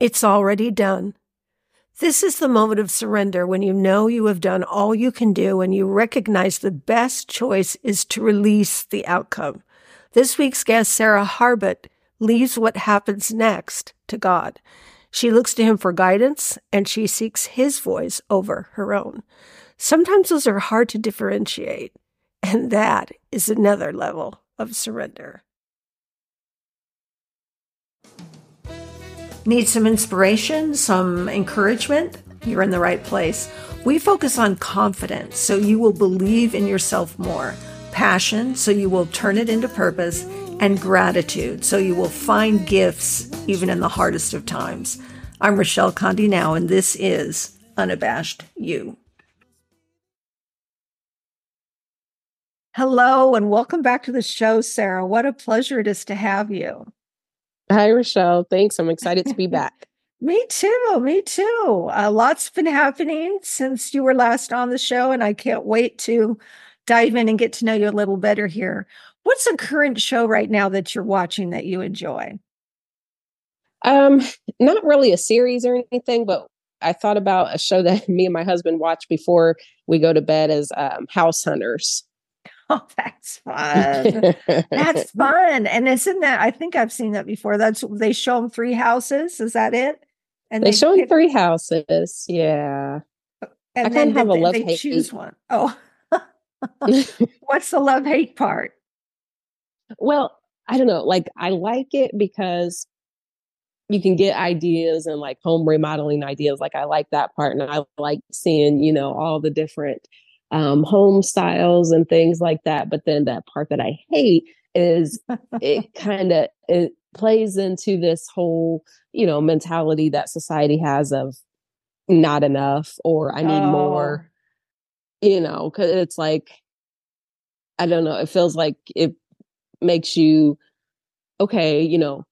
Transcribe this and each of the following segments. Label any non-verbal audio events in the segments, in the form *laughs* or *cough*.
It's already done. This is the moment of surrender when you know you have done all you can do and you recognize the best choice is to release the outcome. This week's guest, Sarah Harbut, leaves what happens next to God. She looks to him for guidance and she seeks his voice over her own. Sometimes those are hard to differentiate, and that is another level of surrender. Need some inspiration, some encouragement? You're in the right place. We focus on confidence so you will believe in yourself more, passion so you will turn it into purpose, and gratitude so you will find gifts even in the hardest of times. I'm Rochelle Condi now, and this is Unabashed You. Hello, and welcome back to the show, Sarah. What a pleasure it is to have you. Hi, Rochelle. Thanks. I'm excited to be *laughs* back. me too. Me too. A uh, lots been happening since you were last on the show, and I can't wait to dive in and get to know you a little better here. What's a current show right now that you're watching that you enjoy? Um, not really a series or anything, but I thought about a show that *laughs* me and my husband watch before we go to bed as um, House Hunters. Oh, *laughs* that's fun. that's *laughs* fun. And isn't that, I think I've seen that before. That's, they show them three houses. Is that it? And they, they show them three houses. Yeah. And I then have they, a love they hate. choose one. Oh, *laughs* what's the love hate part? Well, I don't know. Like, I like it because you can get ideas and like home remodeling ideas. Like, I like that part. And I like seeing, you know, all the different um, home styles and things like that. But then that part that I hate is *laughs* it kind of it plays into this whole you know mentality that society has of not enough or I need oh. more. You know, because it's like I don't know. It feels like it makes you okay. You know,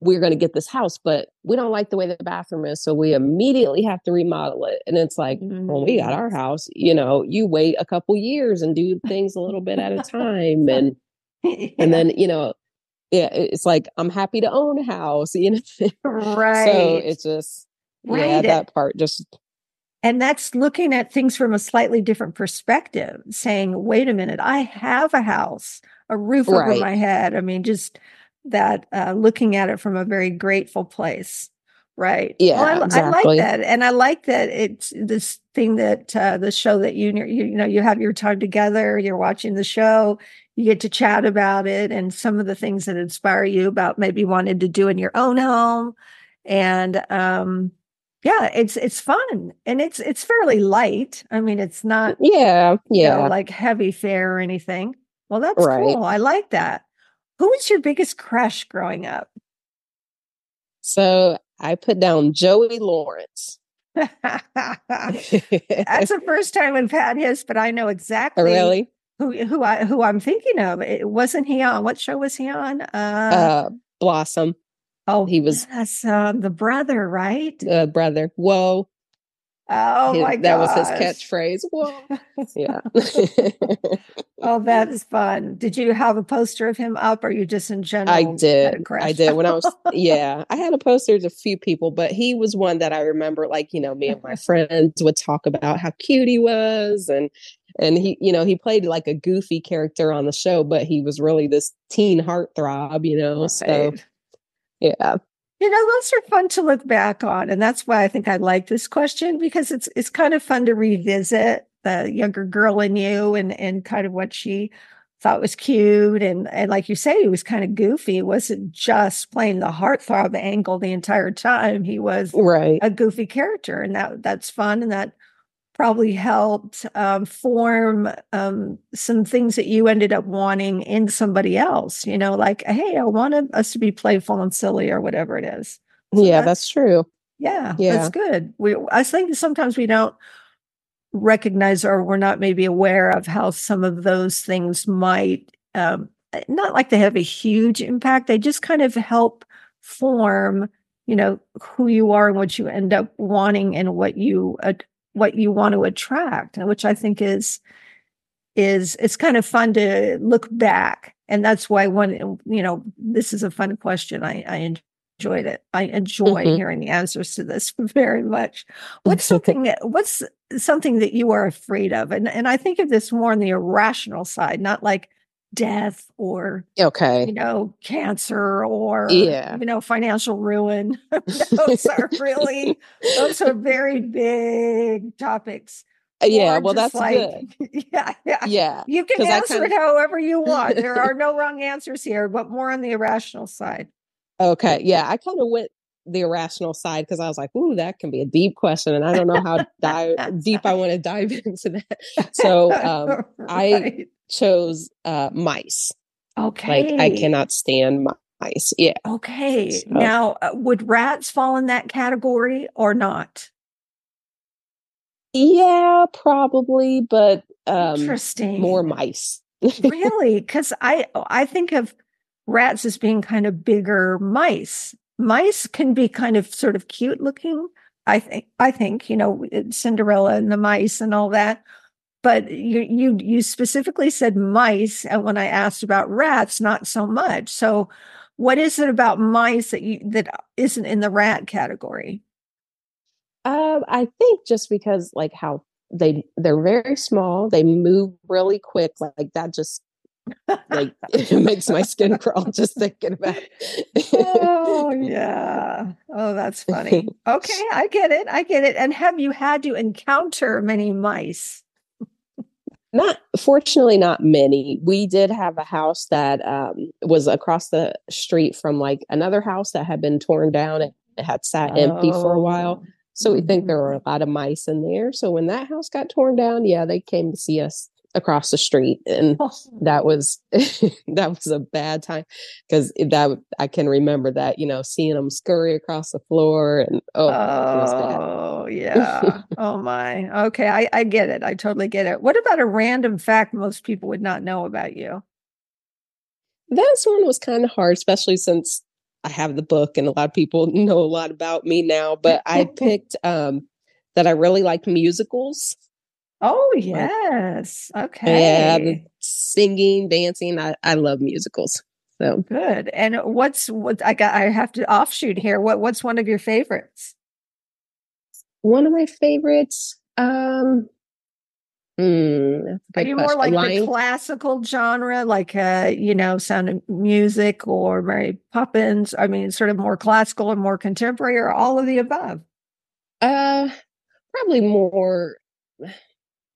we're going to get this house, but we don't like the way the bathroom is. So we immediately have to remodel it. And it's like, mm-hmm. when we got our house, you know, you wait a couple years and do things a little bit at a time. *laughs* And, yeah. and then, you know, yeah, it's like, I'm happy to own a house, *laughs* you know? right. So it's just, right. yeah, that part just. And that's looking at things from a slightly different perspective, saying, wait a minute, I have a house, a roof right. over my head. I mean, just, that uh, looking at it from a very grateful place right? Yeah well, I, exactly. I, like that and i like that it's this thing that uh, the show that you, you you know you have your time together you're watching the show you get to chat about it and some of the things that inspire you about maybe wanting to do in your own home and um yeah it's it's fun and it's it's fairly light. I mean it's not yeah yeah you know, like heavy fare or anything. Well that's right. cool. I like that who was your biggest crush growing up? So I put down Joey Lawrence. *laughs* That's the first time we've had his, but I know oh, exactly really who who I who I'm thinking of. It, wasn't he on? What show was he on? Uh, uh Blossom. Oh, he was yes, um, the brother, right? Uh, brother. Whoa. Oh his, my god. That was his catchphrase. *laughs* Whoa. yeah. *laughs* *laughs* oh, that's fun. Did you have a poster of him up or you just in general? I did. I did. When I was yeah, I had a poster of a few people, but he was one that I remember like, you know, me and my friends would talk about how cute he was and and he, you know, he played like a goofy character on the show, but he was really this teen heartthrob, you know. Right. So yeah you know those are fun to look back on and that's why i think i like this question because it's it's kind of fun to revisit the younger girl in you and and kind of what she thought was cute. And and like you say he was kind of goofy. It wasn't just playing the heartthrob angle the entire time. He was right. a goofy character and that that's fun and that probably helped um, form um, some things that you ended up wanting in somebody else. You know, like, hey, I wanted us to be playful and silly or whatever it is. So yeah, that's, that's, true. Yeah, yeah, that's good. We, I think sometimes we don't recognize or we're not maybe aware of how some of those things might, um, not like they have a huge impact. They just kind of help form you know who you are and what you end up wanting and what you what you want to attract uh, which i think is is it's kind of fun to look back and that's why one uh, you know this is a fun question i i enjoyed it. I enjoy mm-hmm. hearing the answers to this *laughs* very much. What's something that, what's something that you are afraid of? And and I think of this more on the irrational side, not like death or okay. you know cancer or yeah. you know financial ruin. *laughs* Those are *laughs* really those are very big topics uh, yeah well that's like, good. *laughs* yeah yeah. Yeah you can answer kinda... it however you want. There are no wrong answers here but more on the irrational side. Okay yeah i kind of went the irrational side because I was like, "Ooh, that can be a deep question," and I don't know how dive, *laughs* deep I want to dive *laughs* into that. *laughs* So um, right. I chose uh, mice. Okay. Like I cannot stand mice. Yeah. Okay. So. Now, uh, would rats fall in that category or not? Yeah, probably, but um, interesting. More mice. really? Because I I think of rats as being kind of bigger mice. Mice can be kind of sort of cute looking. I think I think you know Cinderella and the mice and all that but you you you specifically said mice and when i asked about rats not so much so what is it about mice that you that isn't in the rat category um i think just because like how they they're very small they move really quick like that just like *laughs* it makes my skin crawl just thinking about it. oh *laughs* yeah oh that's funny *laughs* okay i get it i get it and have you had to encounter many mice not fortunately, not many. We did have a house that um, was across the street from like another house that had been torn down. It, it had sat oh. empty for a while. So we think there were a lot of mice in there. So when that house got torn down, yeah, they came to see us across the street and oh. that was *laughs* that was a bad time because that i can remember that you know seeing them scurry across the floor and oh, oh *laughs* yeah. Oh my. Okay I, I get it. I totally get it. What about a random fact most people would not know about you? That one was kind of hard especially since i have the book and a lot of people know a lot about me now but i *laughs* picked um that i really like musicals Oh yes. Okay. Yeah, singing, dancing. I, I love musicals. So good. And what's what I got I have to offshoot here. What what's one of your favorites? One of my favorites. Um Mm, Are you question. more like Lion... the classical genre, like uh, you know, Sound of Music or Mary Poppins? I mean, sort of more classical or more contemporary, or all of the above? Uh, probably more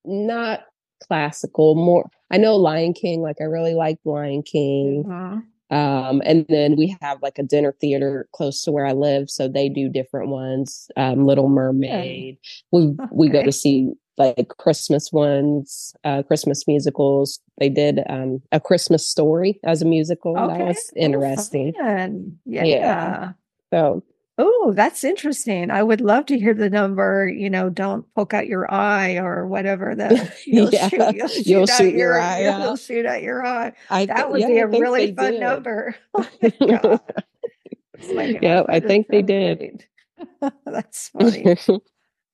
not classical, more I know Lion King, like I really like Lion King. Mm-hmm. Um, and then we have like a dinner theater close to where I live, so they do different ones. Um, Little Mermaid. We okay. *laughs* we go to see like Christmas ones, uh, Christmas musicals. They did um, a Christmas story as a musical. Okay. That was interesting. Oh, yeah. yeah. So Oh, that's interesting. I would love to hear the number, you know, don't poke out your eye or whatever that *laughs* *laughs* you'll, yeah. shoot, you'll, shoot, you'll shoot your, your, eye. *laughs* You'll shoot at your eye. I that would yeah, be a really fun did. number. Oh yeah, I think they did. that's funny.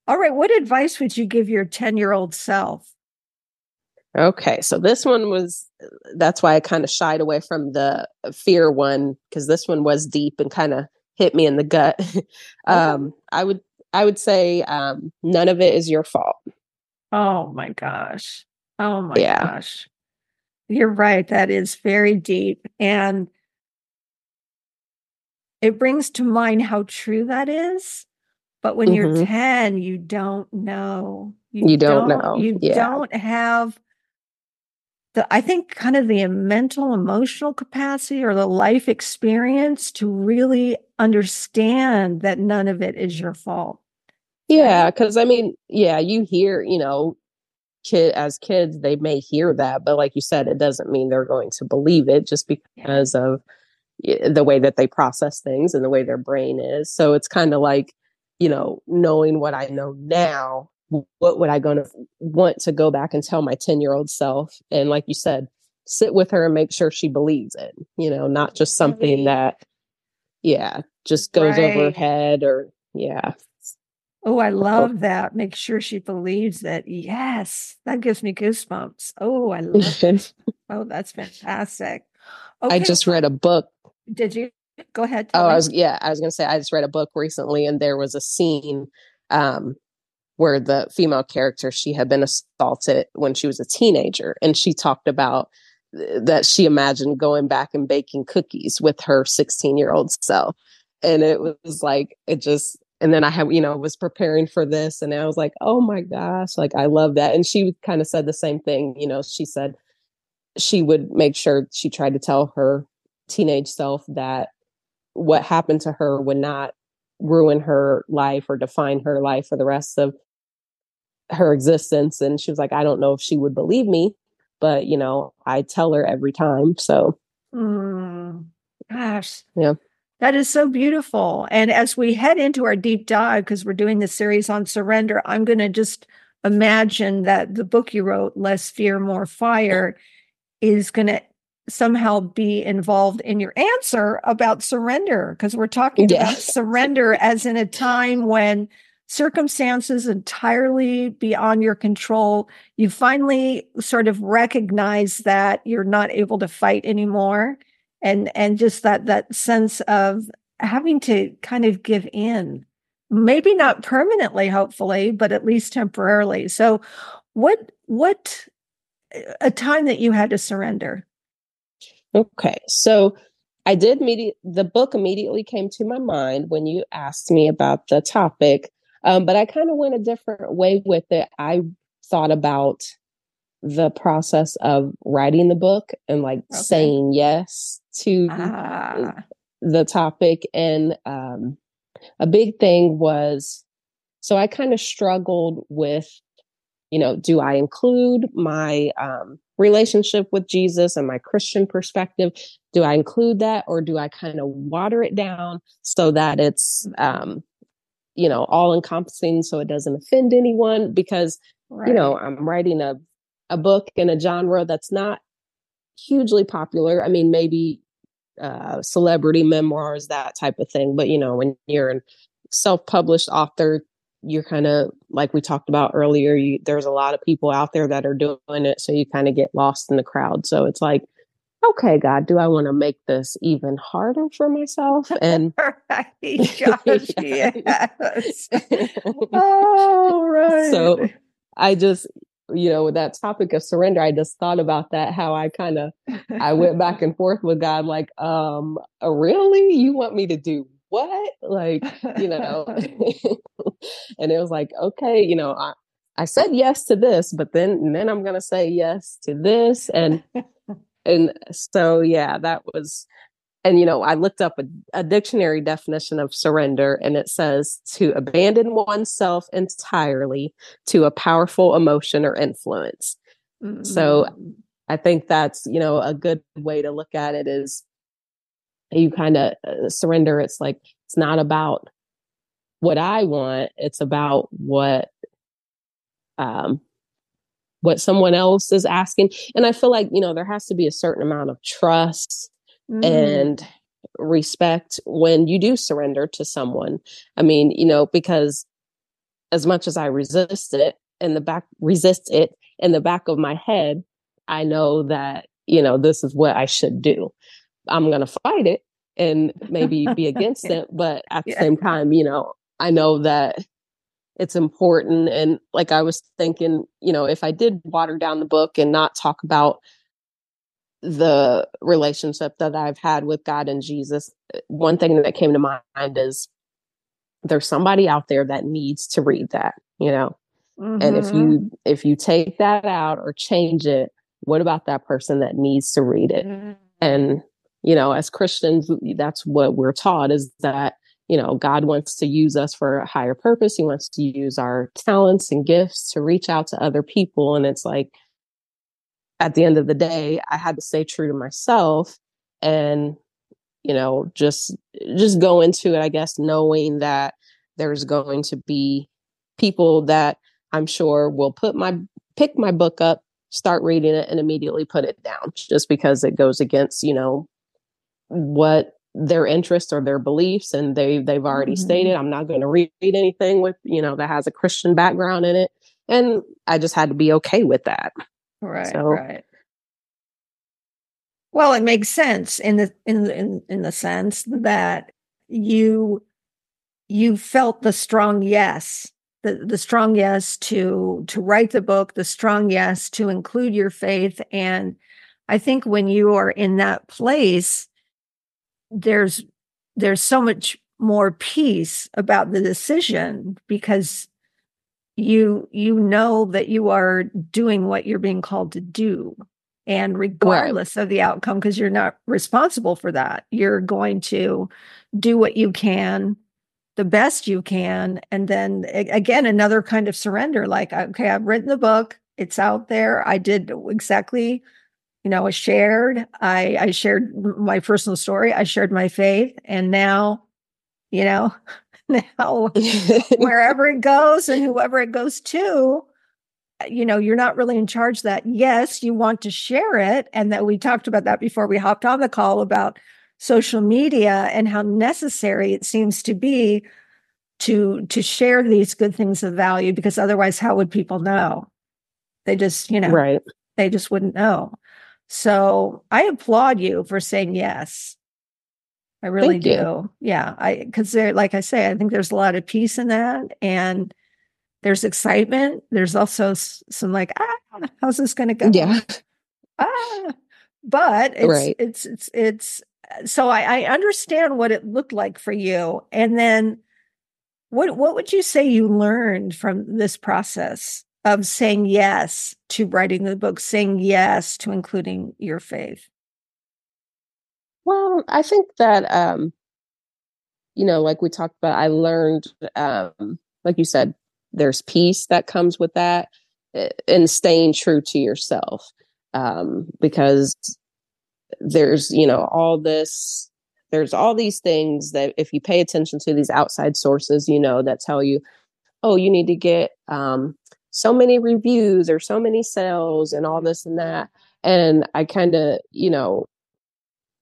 All right. What advice would you give your 10 year old self? Okay, so this one was that's why I kind of shied away from the uh, fear one because this one was deep and kind of hit me in the gut. *laughs* um, I would I would say um, none of it is your fault. Oh my gosh. Oh my yeah. gosh. You're right. That is very deep. And it brings to mind how true that is. But when mm-hmm. you're 10, you don't know. You, you don't, don't, know. You yeah. don't have the I think kind of the mental emotional capacity or the life experience to really understand that none of it is your fault. Yeah, cuz I mean, yeah, you hear, you know, kid as kids they may hear that, but like you said it doesn't mean they're going to believe it just because yeah. of the way that they process things and the way their brain is. So it's kind of like, you know, knowing what I know now what would I going to want to go back and tell my 10 year old self? And like you said, sit with her and make sure she believes it, you know, not just something that, yeah, just goes right. over her head or, yeah. Oh, I love that. Make sure she believes that. Yes, that gives me goosebumps. Oh, I *laughs* love it. oh, that's fantastic. Okay. I just read a book. Did you? Go ahead. Oh, me. I was yeah, I was gonna say I just read a book recently, and there was a scene um, where the female character she had been assaulted when she was a teenager, and she talked about that she imagined going back and baking cookies with her 16 year old self, and it was like it just. And then I have, you know, was preparing for this, and I was like, "Oh my gosh!" Like I love that. And she kind of said the same thing. You know, she said she would make sure she tried to tell her teenage self that what happened to her would not ruin her life or define her life for the rest of her existence. And she was like, I don't know if she would believe me, but you know, I tell her every time. So, mm, gosh, yeah. That is so beautiful. And as we head into our deep dive, because we're doing the series on surrender, I'm going to just imagine that the book you wrote, Less Fear, More Fire, is going to somehow be involved in your answer about surrender because we're talking yeah. about surrender as in a time when circumstances entirely beyond your control you finally sort of recognize that you're not able to fight anymore and and just that that sense of having to kind of give in maybe not permanently hopefully but at least temporarily so what what uh, a time that you had to surrender Okay. So I did meet the book immediately came to my mind when you asked me about the topic. Um, but I kind of went a different way with it. I thought about the process of writing the book and like okay. saying yes to ah. the topic. And um, a big thing was so I kind of struggled with, you know, do I include my um, relationship with Jesus and my Christian perspective, do I include that or do I kind of water it down so that it's, um, you know, all encompassing so it doesn't offend anyone? Because, right. you know, I'm writing a, a book in a genre that's not hugely popular. I mean, maybe uh, celebrity memoirs, that type of thing. But, you know, when you're a self published author, you're kind of like we talked about earlier you, there's a lot of people out there that are doing it so you kind of get lost in the crowd so it's like okay god do i want to make this even harder for myself *laughs* and right *laughs* yes oh right so i just you know with that topic of surrender i just thought about that how i kind of i went *laughs* back and forth with god like um really you want me to do what? Like, you know, and it was like, okay, you know, I, I said yes to this, but then, and then I'm going to say yes to this. And, and so, yeah, that was, and, you know, I looked up a, a dictionary definition of surrender and it says to abandon oneself entirely to a powerful emotion or influence. Mm-hmm. So I think that's, you know, a good way to look at it is you kind of uh, surrender. It's like, it's not about what I want. It's about what, um, what someone else is asking. And I feel like, you know, there has to be a certain amount of trust mm. and respect when you do surrender to someone. I mean, you know, because as much as I resist it in the back, resist it in the back of my head, I know that, you know, this is what I should do. I'm going to fight it and maybe be *laughs* against it. But at the yeah. same time, you know, I know that it's important. And like I was thinking, you know, if I did water down the book and not talk about the relationship that I've had with God and Jesus, eh, one thing that came to mind is there's somebody out there that needs to read that, you know. Mm-hmm. And if you mm-hmm. if you take that out or change it, what about that person that needs to read it? Mm-hmm. And you know, as Christians, that's what we're taught is that, you know, God wants to use us for a higher purpose. He wants to use our talents and gifts to reach out to other people. And it's like, at the end of the day, I had to stay true to myself and, you know, just, just go into it, I guess, knowing that there's going to be people that I'm sure will put my, pick my book up start reading it and immediately put it down just because it goes against you know what their interests or their beliefs and they they've already mm-hmm. stated i'm not going to read anything with you know that has a christian background in it. And i just had to be okay with that. Right so, right. Well, it makes sense in the in in in the sense that you you felt the strong yes the, the strong yes to to write the book the strong yes to include your faith and i think when you are in that place there's there's so much more peace about the decision because you you know that you are doing what you're being called to do. And regardless right. of the outcome because you're not responsible for that you're going to do what you can the best you can. And then again another kind of surrender like okay i've written the book. It's out there. I did exactly you know i shared i i shared my personal story i shared my faith and now you know *laughs* now *laughs* wherever it goes and whoever it goes to uh, you know you're not really in charge that yes you want to share it and that we talked about that before we hopped on the call about social media and how necessary it seems to be to to share these good things of value because otherwise how would people know? They just you know right. they just wouldn't know so i applaud you for saying yes i really Thank do you. yeah i because there like i say i think there's a lot of peace in that and there's excitement there's also some like ah how's this going to go yeah *laughs* ah but it's right. it's it's it's so I, I understand what it looked like for you. And then what what would you say you learned from this process of saying yes to writing the book, saying yes to including your faith? Well, I think that um, you know, like we talked about, I learned um, like you said, there's peace that comes with that eh, and staying true to yourself. Um, because there's you know all this there's all these things that if you pay attention to these outside sources you know that tell you oh you need to get um, so many reviews or so many sales and all this and that and i kind of you know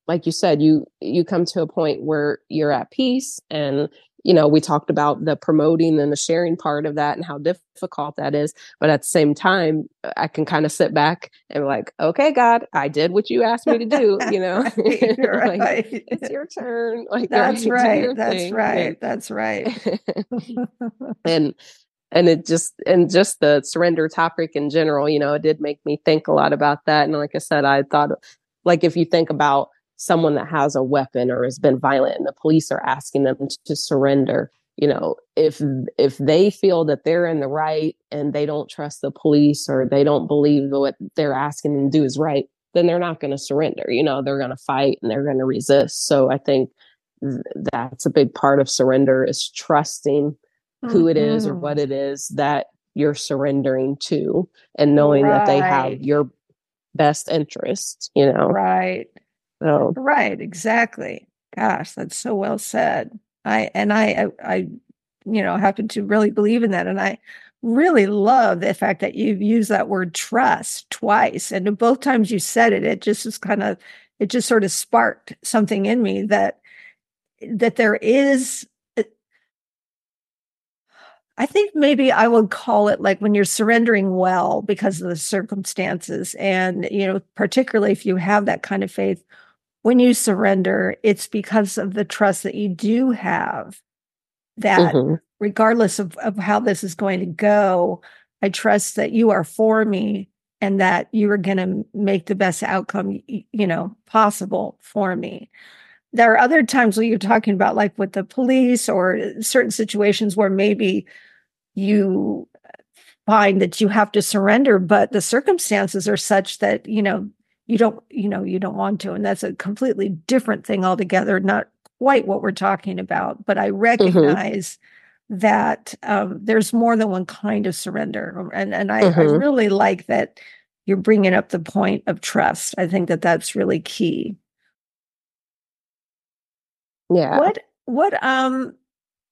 like you said you you come to a point where you're at peace and you know, we talked about the promoting and the sharing part of that and how difficult that is. But at the same time, I can kind of sit back and be like, okay, God, I did what you asked me to do, *laughs* you know, *laughs* right, like, it's your turn. Like that's right. That's thing. right. That's right. *laughs* and, and it just, and just the surrender topic in general, you know, it did make me think a lot about that. And like I said, I thought like, if you think about, someone that has a weapon or has been violent and the police are asking them to, surrender you know if if they feel that they're in the right and they don't trust the police or they don't believe what they're asking them to do is right then they're not going to surrender you know they're going to fight and they're going to resist so i think th- that's a big part of surrender is trusting mm-hmm. who it is or what mm-hmm. it is that you're surrendering to and knowing right. that they have your best interest you know right so right, exactly. Gosh, that's so well said. I and I, I, I, you know, happen to really believe in that, and I really love the fact that you've used that word trust twice, and both times you said it, it just was kind of, it just sort of sparked something in me that that there is I think maybe I would call it like when you're surrendering well because of the circumstances. And, you know, particularly if you have that kind of faith, when you surrender, it's because of the trust that you do have that mm-hmm. regardless of, of how this is going to go, I trust that you are for me and that you are going to make the best outcome, you know, possible for me. There are other times where you're talking about like with the police or certain situations where maybe you find that you have to surrender, but the circumstances are such that, you know, you don't you know you don't want to and that's a completely different thing altogether not quite what we're talking about but i mm-hmm. recognize mm-hmm. that um, there's more than one kind of surrender and and I, mm-hmm. I really like that you're bringing up the point of trust i think that that's really key yeah what what um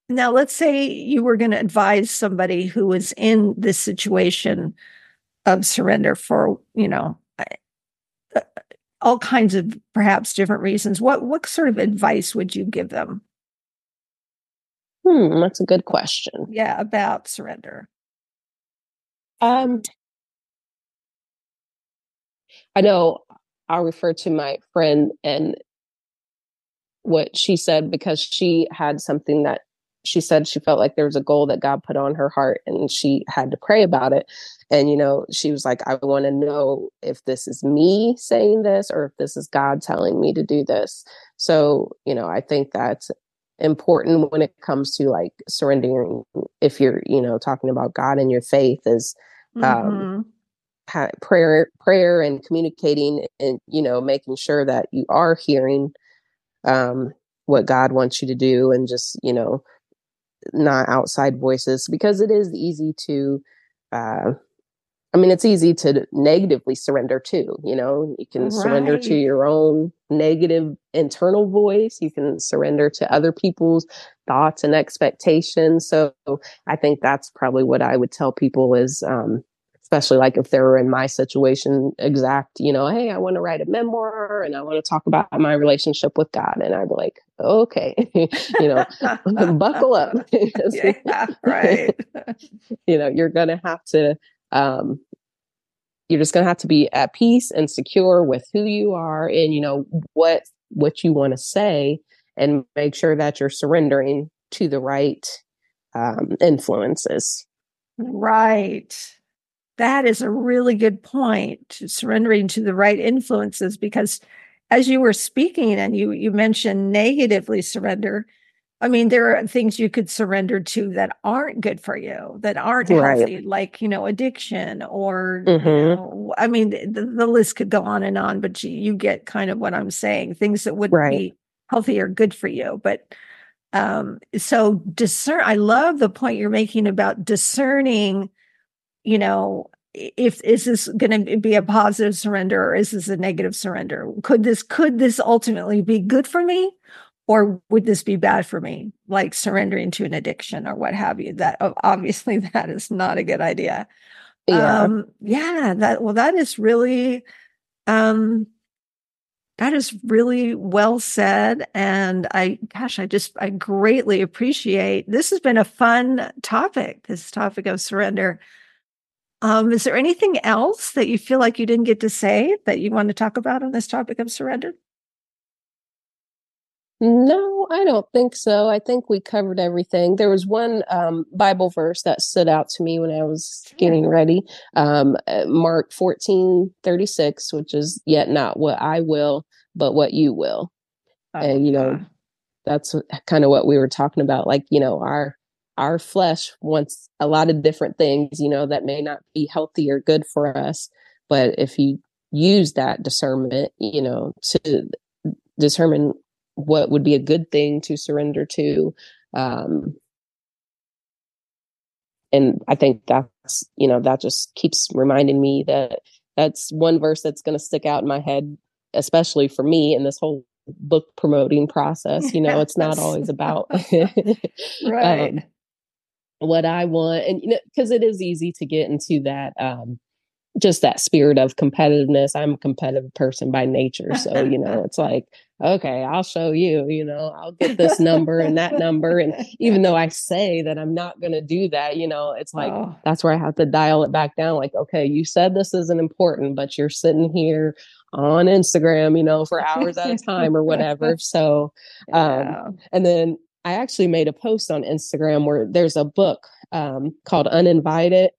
now let's say you were going to advise somebody who was in this situation of surrender for you know all kinds of perhaps different reasons. What what sort of advice would you give them? Hmm, that's a good question. Yeah, about surrender. Um, I know I'll refer to my friend and what she said because she had something that she said she felt like there was a goal that God put on her heart and she had to pray about it. And, you know, she was like, I want to know if this is me saying this or if this is God telling me to do this. So, you know, I think that's important when it comes to like surrendering. If you're, you know, talking about God and your faith is, um, mm-hmm prayer prayer and communicating and you know making sure that you are hearing um what god wants you to do and just you know not outside voices because it is easy to uh I mean, it's easy to negatively surrender too. You know, you can right. surrender to your own negative internal voice. You can surrender to other people's thoughts and expectations. So I think that's probably what I would tell people is, um, especially like if they were in my situation exact you know hey i want to write a memoir and i want to talk about my relationship with god and i'd be like okay *laughs* you know *laughs* *laughs* buckle up yeah, right. you know you're gonna have to um you're just gonna have to be at peace and secure with who you are and you know what what you want to say and make sure that you're surrendering to the right um influences. Right that is a really good point to surrendering to the right influences because as you were speaking and you you mentioned negatively surrender i mean there are things you could surrender to that aren't good for you that aren't right. healthy like you know addiction or mm-hmm. you know, i mean the, the, list could go on and on but you, you get kind of what i'm saying things that would right. be healthy or good for you but um so discern i love the point you're making about discerning you know, if is this going to be a positive surrender or is this a negative surrender? Could this could this ultimately be good for me, or would this be bad for me, like surrendering to an addiction or what have you? That obviously *laughs* that is not a good idea. Yeah, um, yeah. That well, that is really, um, that is really well said, and I, gosh, I just I greatly appreciate. This has been a fun topic. This topic of surrender. Um, is there anything else that you feel like you didn't get to say that you want to talk about on this topic of surrender? No, I don't think so. I think we covered everything. There was one um, Bible verse that stood out to me when I was getting ready. Um, uh, Mark 14 36, which is, Yet not what I will, but what you will. Oh, and, you know, that's kind of what we were talking about. Like, you know, our our flesh wants a lot of different things, you know, that may not be healthy or good for us. But if you use that discernment, you know, to determine what would be a good thing to surrender to, um, and I think that's, you know, that just keeps reminding me that that's one verse that's going to stick out in my head, especially for me in this whole book promoting process. You know, *laughs* it's not always about *laughs* right. *laughs* Um, what I want. And, you know, because it is easy to get into that, um, just that spirit of competitiveness. I'm a competitive person by nature. So, you know, *laughs* it's like, okay, I'll show you, you know, I'll get this number and that number. And even though I say that I'm not going to do that, you know, it's like, oh. that's where I have to dial it back down. Like, okay, you said this isn't important, but you're sitting here on Instagram, you know, for hours at a time or *laughs* whatever. So, um, yeah. and then I actually made a post on Instagram where there's a book um, called Uninvited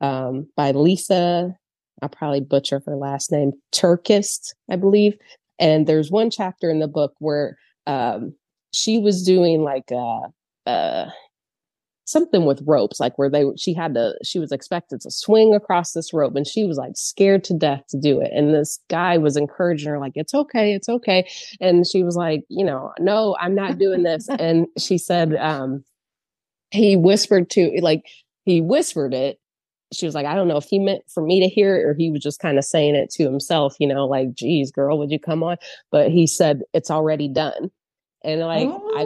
um, by Lisa. I'll probably butcher her last name, Turkist, I believe. And there's one chapter in the book where um, she was doing like a, a something with ropes, like where they she had to she was expected to swing across this rope and she was like scared to death to do it. And this guy was encouraging her, like, it's okay, it's okay. And she was like, you know, no, I'm not doing this. *laughs* and she said, um, he whispered to like he whispered it. She was like, I don't know if he meant for me to hear it or he was just kind of saying it to himself, you know, like, geez, girl, would you come on? But he said, it's already done. And like oh. I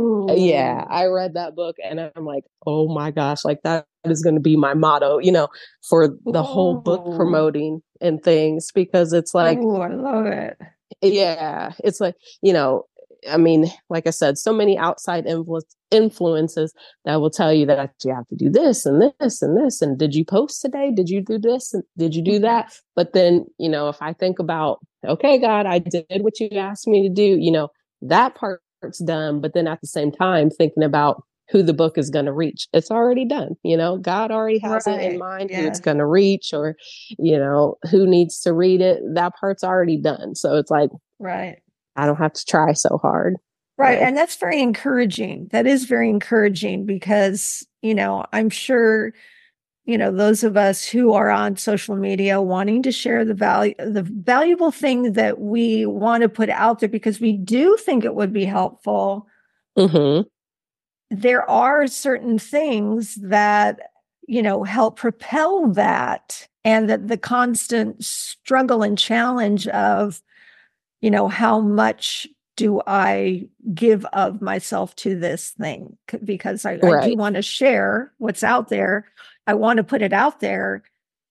read yeah, I read that book and I'm like, oh my gosh, like that is going to be my motto, you know, for the Ooh. whole book promoting and things because it's like Oh, I love it. Yeah, it's like, you know, I mean, like I said, so many outside influence, influences that will tell you that you have to do this and this and this. And did you post today? Did you do this? And did you do mm-hmm. that? But then, you know, if I think about, okay, God, I did what you asked me to do, you know, that part's done. But then at the same time, thinking about who the book is going to reach. It's already done. You know, God already has right. it in mind yeah. who it's going to reach or, you know, who needs to read it. That part's already done. So it's like, right. I don't have to try so hard. Right. And that's very encouraging. That is very encouraging because, you know, I'm sure, you know, those of us who are on social media wanting to share the value, the valuable thing that we want to put out there because we do think it would be helpful. Mm-hmm there are certain things that you know help propel that and that the constant struggle and challenge of you know how much do i give of myself to this thing because i, right. I do want to share what's out there i want to put it out there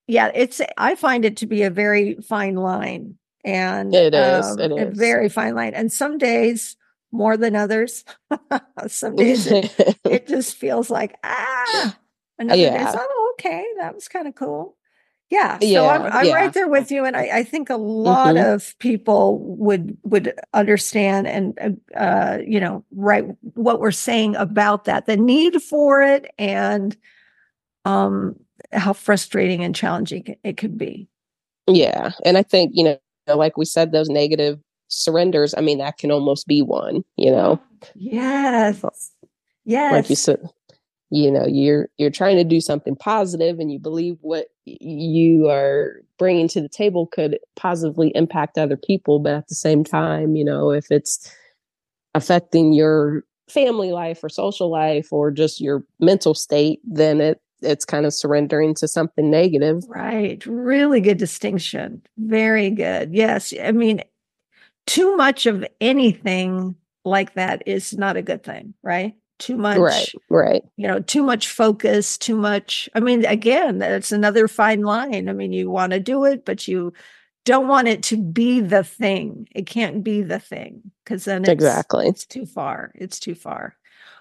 yeah it's i find it to be a very fine line and it is, um, it is. a very fine line and some days more than others. *laughs* Some days it, *laughs* it, just feels like, ah, another yeah. day, oh, okay, that was kind of cool. Yeah. So yeah, I'm, I'm yeah. right there with you. And I, I think a lot mm-hmm. of people would, would understand and, uh, you know, right. What we're saying about that, the need for it and, um, how frustrating and challenging it could be. Yeah. And I think, you know, like we said, those negative surrenders, I mean, that can almost be one, you know? Yes. Yes. Like you said, you know, you're, you're trying to do something positive and you believe what you are bringing to the table could positively impact other people. But at the same time, you know, if it's affecting your family life or social life or just your mental state, then it, it's kind of surrendering to something negative. Right. Really good distinction. Very good. Yes. I mean, too much of anything like that is not a good thing, right? Too much, right? Right. You know, too much focus, too much. I mean, again, that's another fine line. I mean, you want to do it, but you don't want it to be the thing. It can't be the thing because then it's, exactly it's too far. It's too far.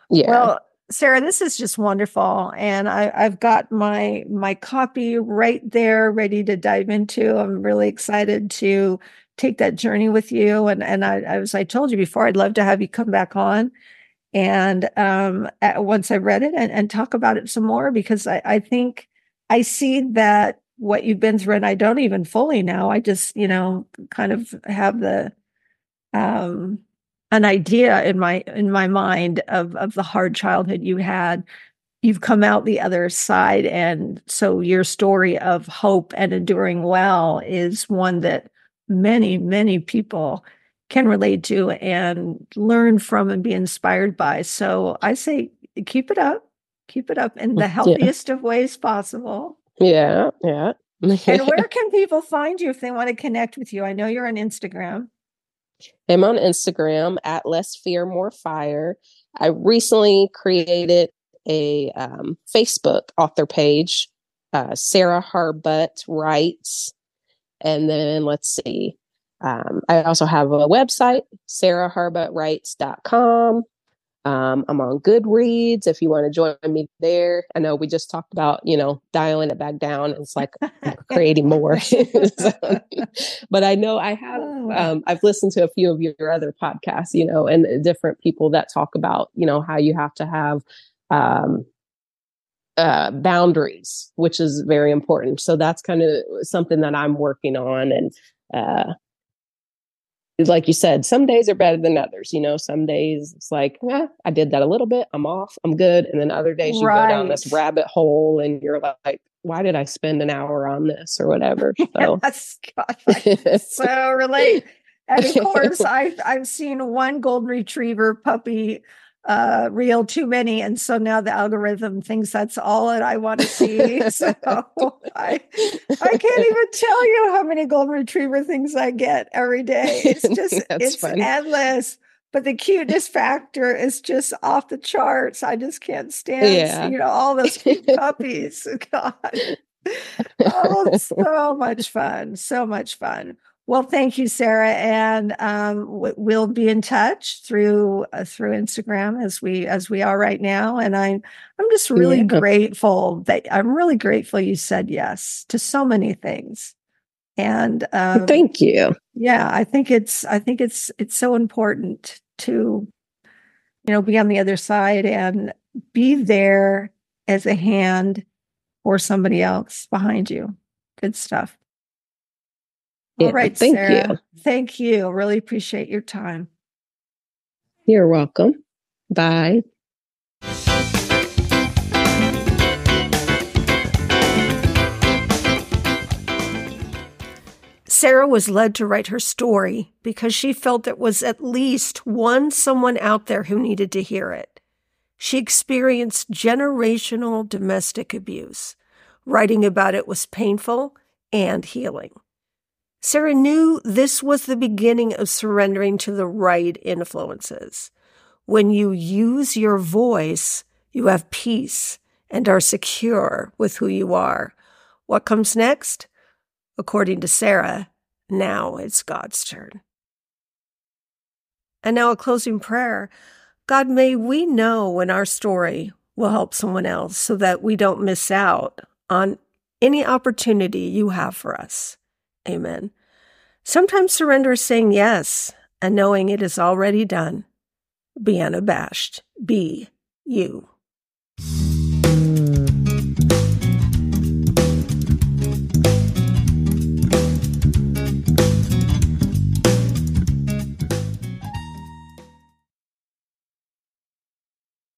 Yeah. Well, Sarah, this is just wonderful, and I, have got my my copy right there, ready to dive into. I'm really excited to take that journey with you. And and I, as I told you before, I'd love to have you come back on and um, at, once I read it and, and talk about it some more because I, I think I see that what you've been through, and I don't even fully know. I just you know kind of have the um an idea in my in my mind of of the hard childhood you had you've come out the other side and so your story of hope and enduring well is one that many, many people can relate to and learn from and be inspired by. So I say, keep it up, keep it up in the *laughs* healthiest yeah. of ways possible. Yeah, yeah. *laughs* and where can people find you if they want to connect with you? I know you're on Instagram. I'm on Instagram at Less Fear More Fire. I recently created a um, Facebook author page. Uh, Sarah Harbut writes and then let's see. Um, I also have a website, sarahharbutwrites.com. Um, I'm on Goodreads if you want to join me there. I know we just talked about, you know, dialing it back down. It's like *laughs* creating more. *laughs* so, *laughs* but I know I have, um, I've listened to a few of your other podcasts, you know, and different people that talk about, you know, how you have to have um, uh, boundaries, which is very important. So that's kind of something that I'm working on. And uh, like you said, some days are better than others. You know, some days it's like, eh, I did that a little bit, I'm off, I'm good. And then other days you right. go down this rabbit hole and you're like, why did I spend an hour on this or whatever? *laughs* So, yes, God, *laughs* so relate. And of course, *laughs* I've I've seen one golden retriever puppy uh, reel too many. And so now the algorithm thinks that's all that I want to see. so I, I can't even tell you how many golden retriever things I get every day. It's just, it's funny. endless. But the cuteness factor is just off the charts. I just can't stand, yeah. you know, all those cute *laughs* puppies. *laughs* God. oh, *laughs* so much fun. So much fun. Well, thank you, Sarah, and um, we'll be in touch through uh, through Instagram as we as we are right now. And I'm I'm just really yeah. grateful that I'm really grateful you said yes to so many things. And um, thank you. Yeah, I think it's I think it's it's so important to you know be on the other side and be there as a hand for somebody else behind you. Good stuff. All right, thank Sarah. you. Thank you. Really appreciate your time. You're welcome. Bye. Sarah was led to write her story because she felt there was at least one someone out there who needed to hear it. She experienced generational domestic abuse. Writing about it was painful and healing. Sarah knew this was the beginning of surrendering to the right influences. When you use your voice, you have peace and are secure with who you are. What comes next? According to Sarah, now it's God's turn. And now a closing prayer. God, may we know when our story will help someone else so that we don't miss out on any opportunity you have for us. Amen. Sometimes surrender is saying yes and knowing it is already done. Be unabashed. Be you.